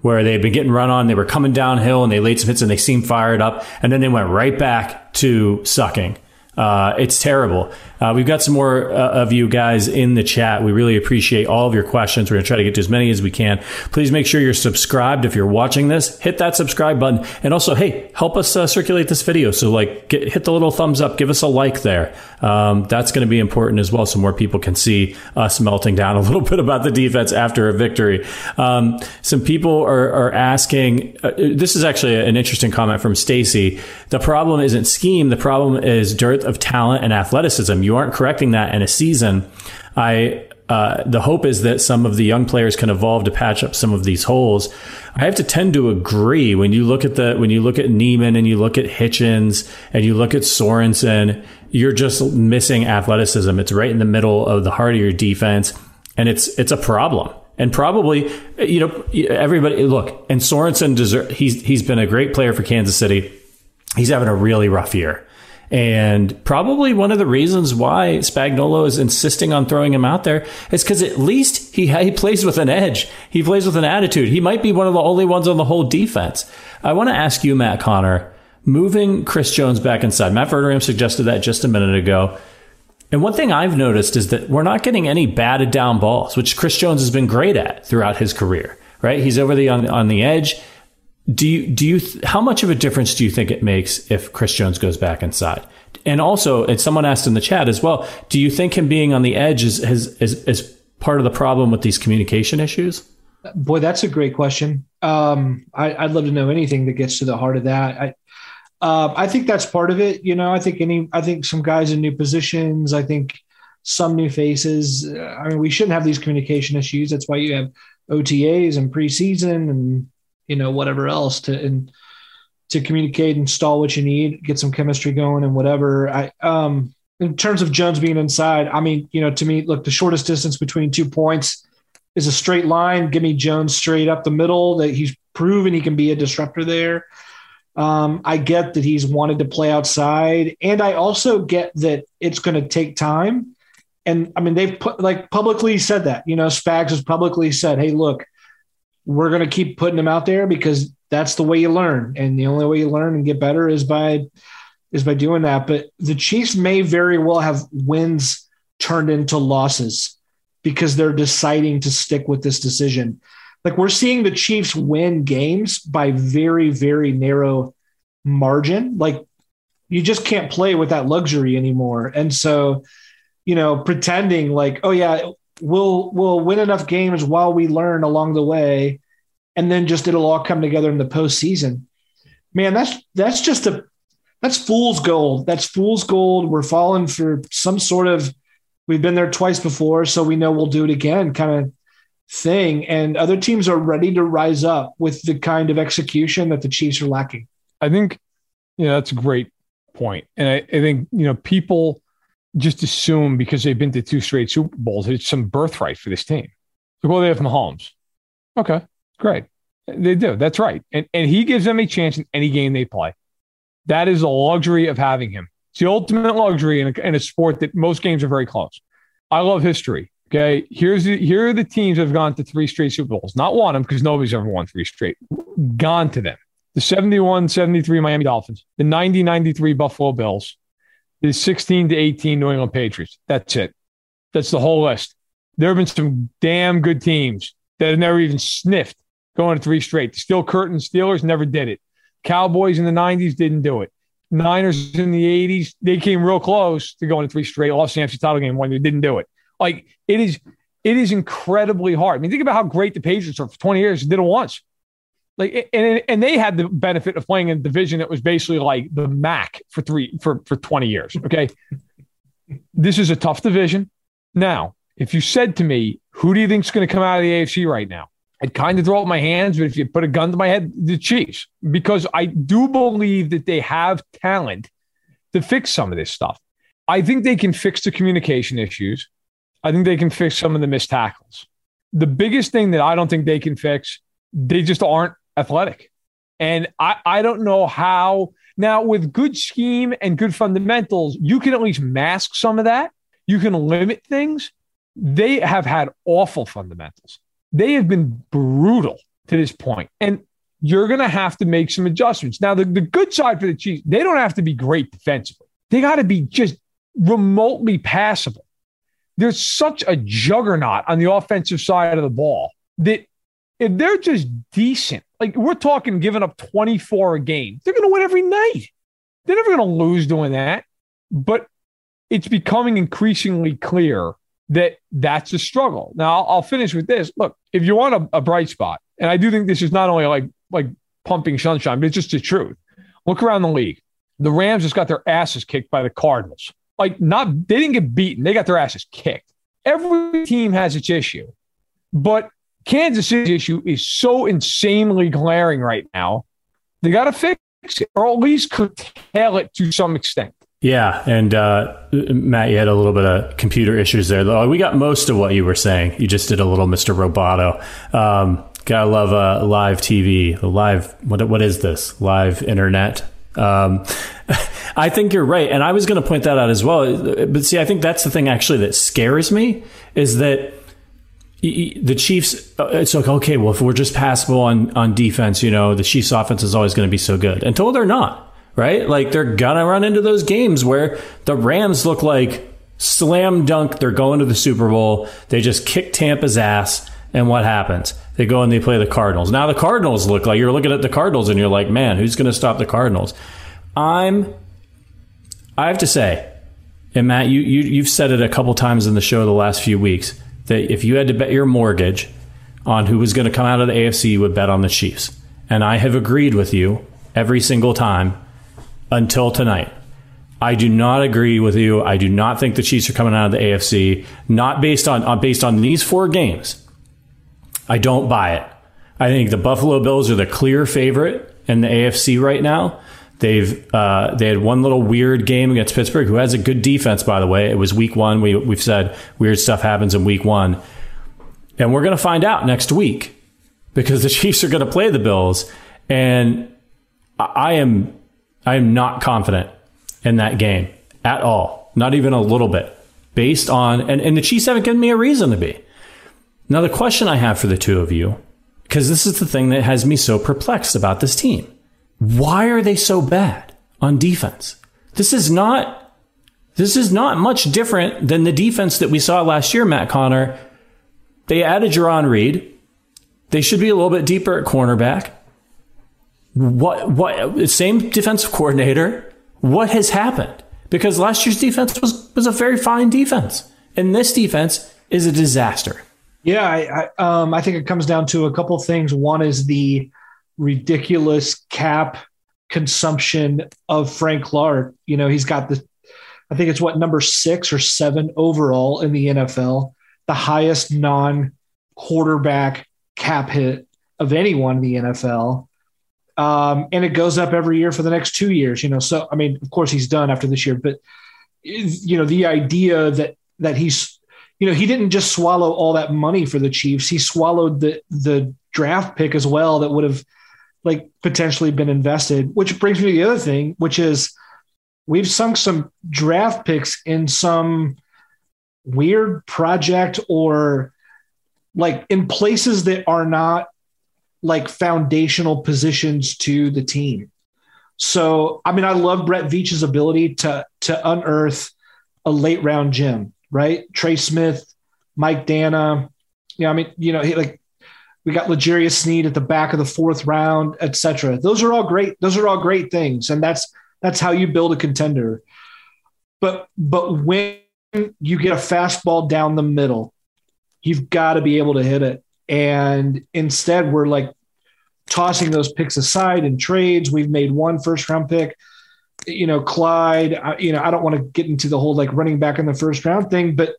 where they'd been getting run on. They were coming downhill and they laid some hits and they seemed fired up. And then they went right back to sucking. Uh, it's terrible. Uh, we've got some more uh, of you guys in the chat. We really appreciate all of your questions. We're going to try to get to as many as we can. Please make sure you're subscribed if you're watching this. Hit that subscribe button, and also, hey, help us uh, circulate this video. So, like, get, hit the little thumbs up, give us a like there. Um, that's going to be important as well, so more people can see us melting down a little bit about the defense after a victory. Um, some people are, are asking. Uh, this is actually an interesting comment from Stacy. The problem isn't scheme. The problem is dearth of talent and athleticism you aren't correcting that in a season, I uh, the hope is that some of the young players can evolve to patch up some of these holes. I have to tend to agree when you look at the when you look at Niemann and you look at Hitchens and you look at Sorensen, you're just missing athleticism. It's right in the middle of the heart of your defense, and it's it's a problem. And probably, you know, everybody look. And Sorensen deserve. He's he's been a great player for Kansas City. He's having a really rough year. And probably one of the reasons why Spagnuolo is insisting on throwing him out there is because at least he, he plays with an edge. He plays with an attitude. He might be one of the only ones on the whole defense. I want to ask you, Matt Conner, moving Chris Jones back inside. Matt Verderame suggested that just a minute ago. And one thing I've noticed is that we're not getting any batted down balls, which Chris Jones has been great at throughout his career, right? He's over the on, on the edge. Do you do you how much of a difference do you think it makes if Chris Jones goes back inside? And also, and someone asked in the chat as well, do you think him being on the edge is is is, is part of the problem with these communication issues? Boy, that's a great question. Um, I, would love to know anything that gets to the heart of that. I, uh, I think that's part of it. You know, I think any, I think some guys in new positions. I think some new faces. I mean, we shouldn't have these communication issues. That's why you have OTAs and preseason and you know whatever else to and to communicate, install what you need, get some chemistry going, and whatever. I um in terms of Jones being inside, I mean, you know, to me, look, the shortest distance between two points is a straight line. Give me Jones straight up the middle. That he's proven he can be a disruptor there. Um, I get that he's wanted to play outside, and I also get that it's going to take time. And I mean, they've put like publicly said that. You know, Spags has publicly said, "Hey, look, we're going to keep putting them out there because that's the way you learn. And the only way you learn and get better is by is by doing that. But the chiefs may very well have wins turned into losses because they're deciding to stick with this decision. Like we're seeing the chiefs win games by very very narrow margin. Like you just can't play with that luxury anymore. And so you know pretending like oh yeah we'll we'll win enough games while we learn along the way, and then just it'll all come together in the postseason. Man, that's that's just a that's fool's gold. That's fool's gold. We're falling for some sort of we've been there twice before, so we know we'll do it again kind of thing. And other teams are ready to rise up with the kind of execution that the Chiefs are lacking. I think, yeah, that's a great point. And I, I think, you know, people just assume because they've been to two straight Super Bowls, it's some birthright for this team. Like, well, they have Mahomes. Okay, great. They do. That's right. And, and he gives them a chance in any game they play. That is the luxury of having him. It's the ultimate luxury in a, in a sport that most games are very close. I love history. Okay. Here's the, here are the teams that have gone to three straight Super Bowls. Not won them because nobody's ever won three straight. Gone to them. The 71 73 Miami Dolphins, the 90 93 Buffalo Bills, the 16 to 18 New England Patriots. That's it. That's the whole list. There have been some damn good teams that have never even sniffed going to three straight. The Steel Curtain Steelers never did it. Cowboys in the 90s didn't do it. Niners in the 80s, they came real close to going to three straight, lost the NFC title game one they didn't do it. Like it is, it is incredibly hard. I mean, think about how great the Patriots are for 20 years, did it once. Like and and they had the benefit of playing in a division that was basically like the MAC for three for for 20 years. Okay. this is a tough division. Now, if you said to me, who do you think is going to come out of the AFC right now? I'd kind of throw up my hands, but if you put a gun to my head, the Chiefs, because I do believe that they have talent to fix some of this stuff. I think they can fix the communication issues. I think they can fix some of the missed tackles. The biggest thing that I don't think they can fix, they just aren't athletic. And I, I don't know how. Now, with good scheme and good fundamentals, you can at least mask some of that. You can limit things. They have had awful fundamentals they have been brutal to this point. And you're going to have to make some adjustments. Now, the, the good side for the Chiefs, they don't have to be great defensively. They got to be just remotely passable. There's such a juggernaut on the offensive side of the ball that if they're just decent, like we're talking giving up 24 a game, they're going to win every night. They're never going to lose doing that. But it's becoming increasingly clear that that's a struggle. Now, I'll, I'll finish with this. Look, if you want a, a, bright spot, and I do think this is not only like like pumping sunshine, but it's just the truth. Look around the league. The Rams just got their asses kicked by the Cardinals. Like, not they didn't get beaten; they got their asses kicked. Every team has its issue, but Kansas City's issue is so insanely glaring right now. They got to fix it, or at least curtail it to some extent. Yeah, and uh, Matt, you had a little bit of computer issues there. Though we got most of what you were saying. You just did a little Mr. Roboto. Um, gotta love uh, live TV, live. What what is this? Live internet. Um, I think you're right, and I was going to point that out as well. But see, I think that's the thing actually that scares me is that the Chiefs. Uh, it's like okay, well, if we're just passable on on defense, you know, the Chiefs' offense is always going to be so good until they're not right? Like they're gonna run into those games where the Rams look like slam dunk. They're going to the Super Bowl. They just kick Tampa's ass. And what happens? They go and they play the Cardinals. Now the Cardinals look like you're looking at the Cardinals and you're like, man, who's going to stop the Cardinals? I'm, I have to say, and Matt, you, you you've said it a couple times in the show the last few weeks that if you had to bet your mortgage on who was going to come out of the AFC, you would bet on the Chiefs. And I have agreed with you every single time until tonight. I do not agree with you. I do not think the Chiefs are coming out of the AFC. Not based on uh, based on these four games. I don't buy it. I think the Buffalo Bills are the clear favorite in the AFC right now. They've uh, they had one little weird game against Pittsburgh, who has a good defense, by the way. It was Week One. We we've said weird stuff happens in Week One, and we're going to find out next week because the Chiefs are going to play the Bills, and I am I am not confident in that game at all, not even a little bit, based on, and, and the Chiefs haven't given me a reason to be. Now, the question I have for the two of you, because this is the thing that has me so perplexed about this team why are they so bad on defense? This is not. This is not much different than the defense that we saw last year, Matt Conner. They added Jarran Reed. They should be a little bit deeper at cornerback. What what same defensive coordinator? What has happened? Because last year's defense was was a very fine defense, and this defense is a disaster. Yeah, I I, um, I think it comes down to a couple things. One is the ridiculous cap consumption of Frank Clark. You know, he's got the I think it's what number six or seven overall in the NFL, the highest non quarterback cap hit of anyone in the NFL. Um, and it goes up every year for the next two years. You know, so I mean, of course, he's done after this year, but you know, the idea that that he's, you know, he didn't just swallow all that money for the Chiefs; he swallowed the the draft pick as well that would have like potentially been invested. Which brings me to the other thing, which is we've sunk some draft picks in some weird project or like in places that are not like foundational positions to the team. So, I mean, I love Brett Veach's ability to to unearth a late round gem, right? Trey Smith, Mike Danna. Yeah, I mean, you know, he like We got L'Jarius Sneed at the back of the fourth round, etc. Those are all great. Those are all great things, and that's that's how you build a contender. But but when you get a fastball down the middle, you've got to be able to hit it. And instead, we're like tossing those picks aside in trades. We've made one first round pick. You know, Clyde. I, you know, I don't want to get into the whole like running back in the first round thing, but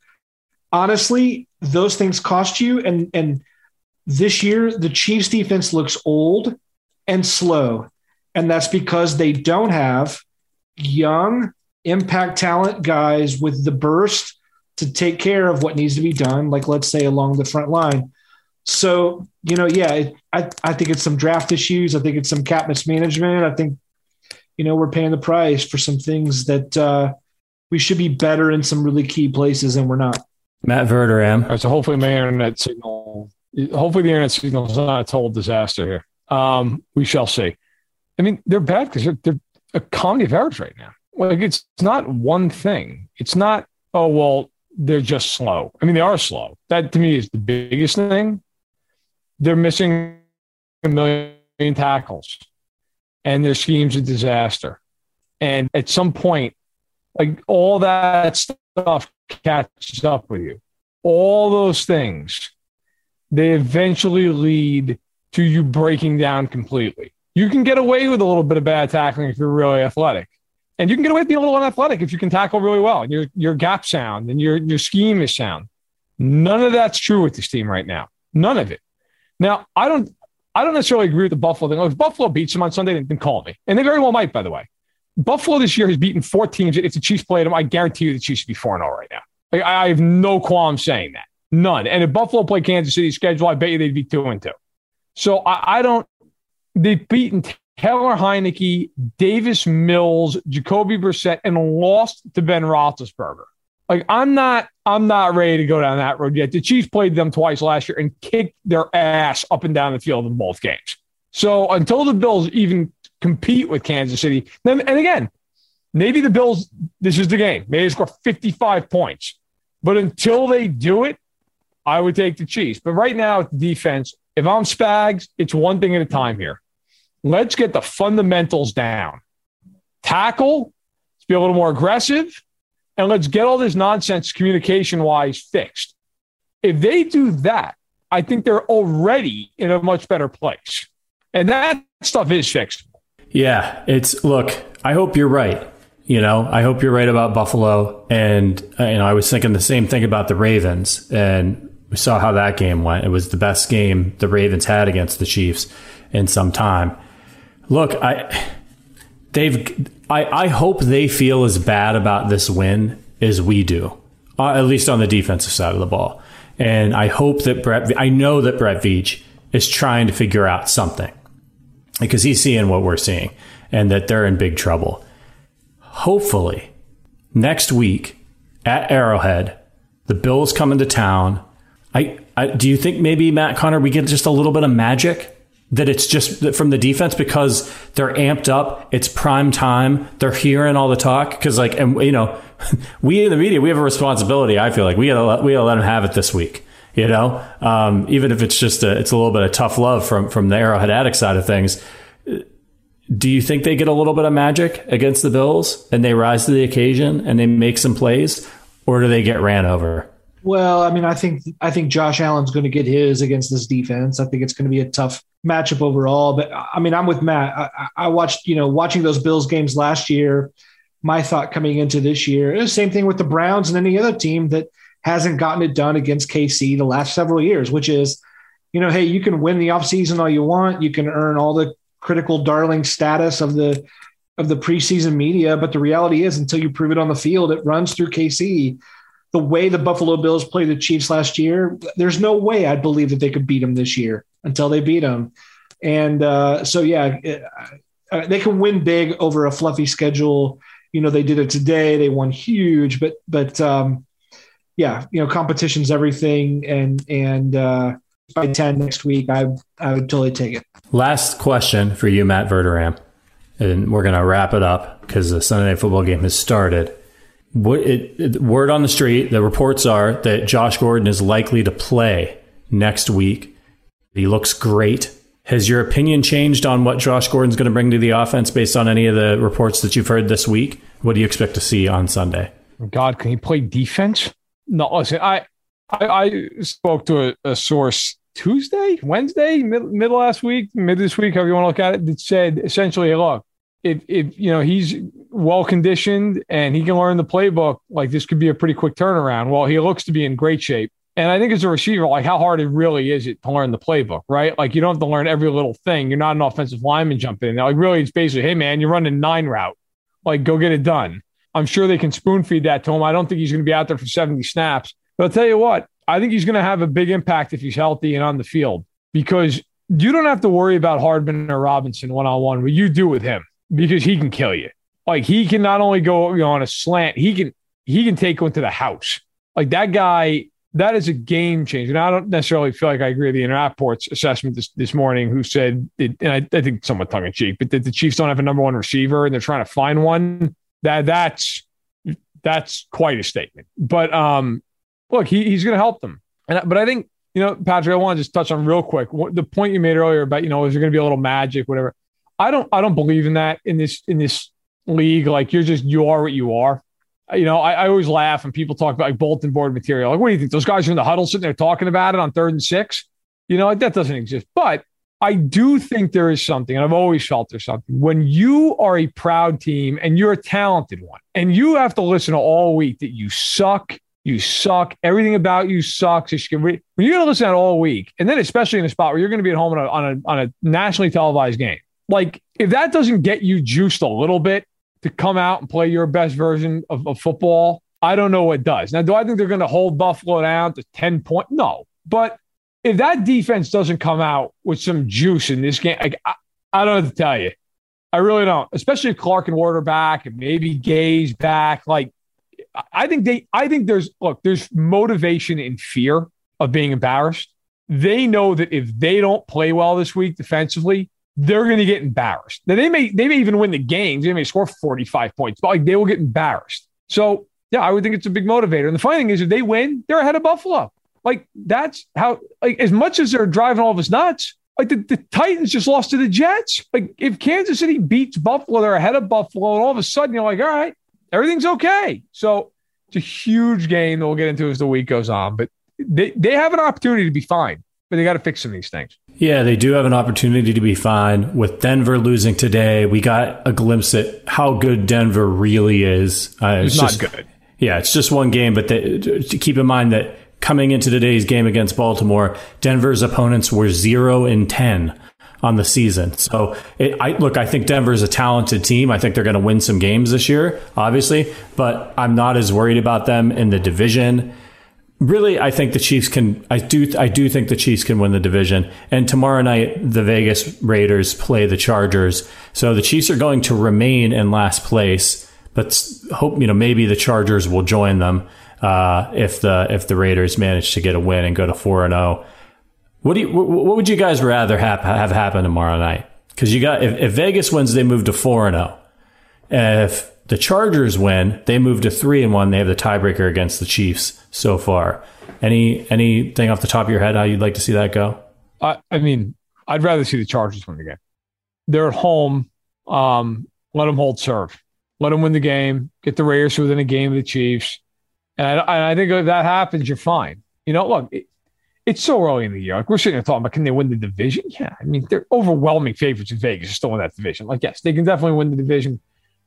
honestly, those things cost you. And and this year, the Chiefs defense looks old and slow, and that's because they don't have young impact talent guys with the burst to take care of what needs to be done, like let's say along the front line. So, you know, yeah, I, I think it's some draft issues. I think it's some cap mismanagement. I think, you know, we're paying the price for some things that uh, we should be better in some really key places and we're not. Matt Verderame. All right, so hopefully my internet signal, hopefully the internet signal is not a total disaster here. Um, we shall see. I mean, they're bad because they're, they're a comedy of errors right now. Like it's not one thing. It's not, oh, well, they're just slow. I mean, they are slow. That to me is the biggest thing. They're missing a million tackles and their scheme's a disaster. And at some point, like all that stuff catches up with you. All those things, they eventually lead to you breaking down completely. You can get away with a little bit of bad tackling if you're really athletic. And you can get away with being a little unathletic if you can tackle really well and your your gap sound and your your scheme is sound. None of that's true with this team right now. None of it. Now, I don't I don't necessarily agree with the Buffalo thing. If Buffalo beats them on Sunday, then call me. And they very well might, by the way. Buffalo this year has beaten four teams. If the Chiefs played them, I guarantee you the Chiefs should be 4 0 right now. Like, I have no qualm saying that. None. And if Buffalo played Kansas City schedule, I bet you they'd be 2 and 2. So I, I don't, they've beaten Taylor Heinicke, Davis Mills, Jacoby Brissett, and lost to Ben Roethlisberger. Like I'm not, I'm not ready to go down that road yet. The Chiefs played them twice last year and kicked their ass up and down the field in both games. So until the Bills even compete with Kansas City, then and again, maybe the Bills, this is the game. Maybe they score 55 points. But until they do it, I would take the Chiefs. But right now, the defense, if I'm Spags, it's one thing at a time here. Let's get the fundamentals down. Tackle, let's be a little more aggressive, and let's get all this nonsense communication wise fixed. If they do that, I think they're already in a much better place. And that stuff is fixed. Yeah, it's look, I hope you're right. You know, I hope you're right about Buffalo. And, you know, I was thinking the same thing about the Ravens. And we saw how that game went. It was the best game the Ravens had against the Chiefs in some time. Look, I they've I, I hope they feel as bad about this win as we do, uh, at least on the defensive side of the ball. And I hope that Brett, I know that Brett Veach is trying to figure out something because he's seeing what we're seeing and that they're in big trouble. Hopefully, next week at Arrowhead, the Bills come into town. I, I do you think maybe Matt Conner we get just a little bit of magic? that it's just from the defense because they're amped up. It's prime time. They're hearing all the talk because, like, and you know, we in the media we have a responsibility. I feel like we gotta we gotta let them have it this week. You know, um, even if it's just a it's a little bit of tough love from from the Arrowhead Addict side of things. Do you think they get a little bit of magic against the Bills and they rise to the occasion and they make some plays, or do they get ran over? Well, I mean, I think I think Josh Allen's going to get his against this defense. I think it's going to be a tough matchup overall. But I mean, I'm with Matt. I, I watched, you know, watching those Bills games last year. My thought coming into this year, the same thing with the Browns and any other team that hasn't gotten it done against KC the last several years, which is, you know, hey, you can win the offseason all you want, you can earn all the critical darling status of the of the preseason media, but the reality is, until you prove it on the field, it runs through KC the way the Buffalo Bills played the Chiefs last year, there's no way I'd believe that they could beat them this year until they beat them. And uh, so, yeah, uh, they can win big over a fluffy schedule. You know, they did it today. They won huge, but but um, yeah, you know, competition's everything. And and uh, by ten next week, I I would totally take it. Last question for you, Matt Verderame, and we're gonna wrap it up because the Sunday Night Football game has started. It, it, word on the street, the reports are that Josh Gordon is likely to play next week. He looks great. Has your opinion changed on what Josh Gordon's going to bring to the offense based on any of the reports that you've heard this week? What do you expect to see on Sunday? God, can he play defense? No, listen, I I, I spoke to a, a, source Tuesday, Wednesday, mid, mid last week, mid this week, however you want to look at it, that said essentially, look, if if you know he's well conditioned and he can learn the playbook, like this could be a pretty quick turnaround. Well, he looks to be in great shape. And I think as a receiver, like how hard it really is it to learn the playbook, right? Like you don't have to learn every little thing. You're not an offensive lineman jumping in. Like really, it's basically, hey man, you're running nine route. Like go get it done. I'm sure they can spoon feed that to him. I don't think he's going to be out there for 70 snaps. But I'll tell you what, I think he's going to have a big impact if he's healthy and on the field because you don't have to worry about Hardman or Robinson one on one, but you do with him because he can kill you. Like he can not only go on a slant, he can he can take one to the house. Like that guy that is a game changer. And I don't necessarily feel like I agree with the Ian Rapoport's assessment this, this morning, who said, it, and I, I, think somewhat tongue in cheek, but that the Chiefs don't have a number one receiver and they're trying to find one. That that's that's quite a statement. But um, look, he, he's going to help them. And but I think you know, Patrick, I want to just touch on real quick the point you made earlier about you know, is there going to be a little magic, whatever. I don't I don't believe in that in this in this league. Like you're just you are what you are you know, I, I, always laugh when people talk about like bulletin board material. Like, what do you think? Those guys are in the huddle sitting there talking about it on third and six? You know, that doesn't exist. But I do think there is something, and I've always felt there's something. When you are a proud team and you're a talented one, and you have to listen to all week that you suck, you suck, everything about you sucks. When you're going to listen to all week, and then especially in a spot where you're going to be at home on a, on a, on a nationally televised game, like if that doesn't get you juiced a little bit, to come out and play your best version of, of football, I don't know what does. Now, do I think they're going to hold Buffalo down to 10 points? No. But if that defense doesn't come out with some juice in this game, like, I, I don't have to tell you. I really don't, especially if Clark and Ward are back and maybe Gay's back. Like, I think they, I think there's, look, there's motivation and fear of being embarrassed. They know that if they don't play well this week defensively, they're going to get embarrassed. Now they may they may even win the games. They may score 45 points, but like they will get embarrassed. So yeah, I would think it's a big motivator. And the funny thing is, if they win, they're ahead of Buffalo. Like that's how like as much as they're driving all of us nuts. Like the, the Titans just lost to the Jets. Like if Kansas City beats Buffalo, they're ahead of Buffalo, and all of a sudden you're like, all right, everything's okay. So it's a huge game that we'll get into as the week goes on. But they, they have an opportunity to be fine, but they got to fix some of these things. Yeah, they do have an opportunity to be fine. With Denver losing today, we got a glimpse at how good Denver really is. Uh, it's, it's not just, good. Yeah, it's just one game, but they, to keep in mind that coming into today's game against Baltimore, Denver's opponents were zero and ten on the season. So, it, I look. I think Denver's a talented team. I think they're going to win some games this year, obviously, but I'm not as worried about them in the division really, I think the Chiefs can. I do. I do think the Chiefs can win the division. And tomorrow night, the Vegas Raiders play the Chargers. So the Chiefs are going to remain in last place, but hope you know maybe the Chargers will join them uh, if the if the Raiders manage to get a win and go to four and zero. Oh. What do you? What would you guys rather have have happen tomorrow night? Because you got if, if Vegas wins, they move to four and zero. Oh. If the Chargers win, they move to three and one. They have the tiebreaker against the Chiefs so far. Any anything off the top of your head how you'd like to see that go? I, I mean, I'd rather see the Chargers win the game. They're at home. Um, let them hold serve. Let them win the game. Get the Raiders within a game of the Chiefs. And I, I think if that happens, you're fine. You know, look, it, it's so early in the year. Like we're sitting here talking about, can they win the division? Yeah, I mean, they're overwhelming favorites in Vegas. Still in that division. Like, yes, they can definitely win the division.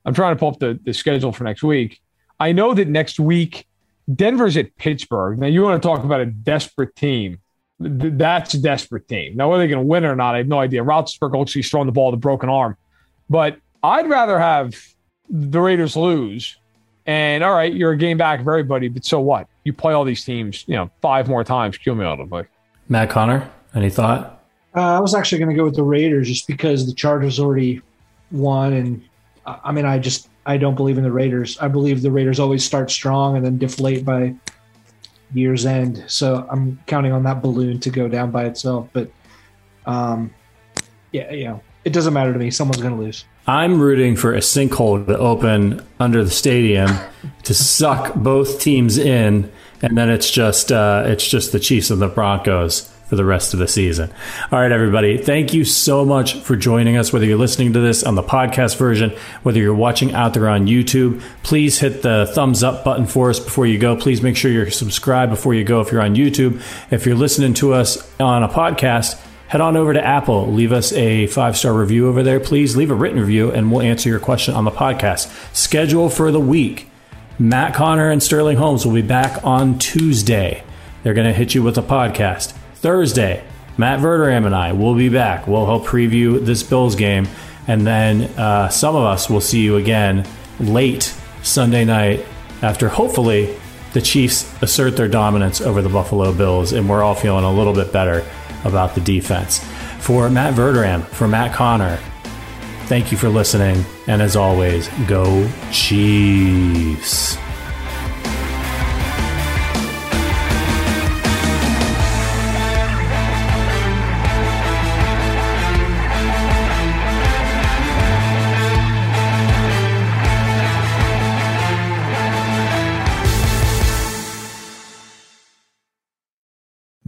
I'm trying to pull up the, the schedule for next week. I know that next week Denver's at Pittsburgh. Now you want to talk about a desperate team. That's a desperate team. Now whether they're going to win or not, I have no idea. Roethlisberger looks like he's throwing the ball with a broken arm, but I'd rather have the Raiders lose. And all right, you're a game back of everybody, but so what? You play all these teams, you know, five more times cumulatively. Matt Conner, any thought? Uh, I was actually going to go with the Raiders just because the Chargers already won, and I mean, I just I don't believe in the Raiders. I believe the Raiders always start strong and then deflate by year's end. So I'm counting on that balloon to go down by itself. But um, yeah, you know, it doesn't matter to me. Someone's going to lose. I'm rooting for a sinkhole to open under the stadium to suck both teams in, and then it's just uh, it's just the Chiefs and the Broncos for the rest of the season. All right, everybody. Thank you so much for joining us. Whether you're listening to this on the podcast version, whether you're watching out there on YouTube, please hit the thumbs up button for us before you go. Please make sure you're subscribed before you go if you're on YouTube. If you're listening to us on a podcast, head on over to Apple, leave us a five star review over there. Please leave a written review and we'll answer your question on the podcast. Schedule for the week. Matt Conner and Sterling Holmes will be back on Tuesday. They're going to hit you with a podcast. Thursday, Matt Verderame and I will be back. We'll help preview this Bills game. And then uh, some of us will see you again late Sunday night after hopefully the Chiefs assert their dominance over the Buffalo Bills and we're all feeling a little bit better about the defense. For Matt Verderame, for Matt Conner, thank you for listening. And as always, go Chiefs.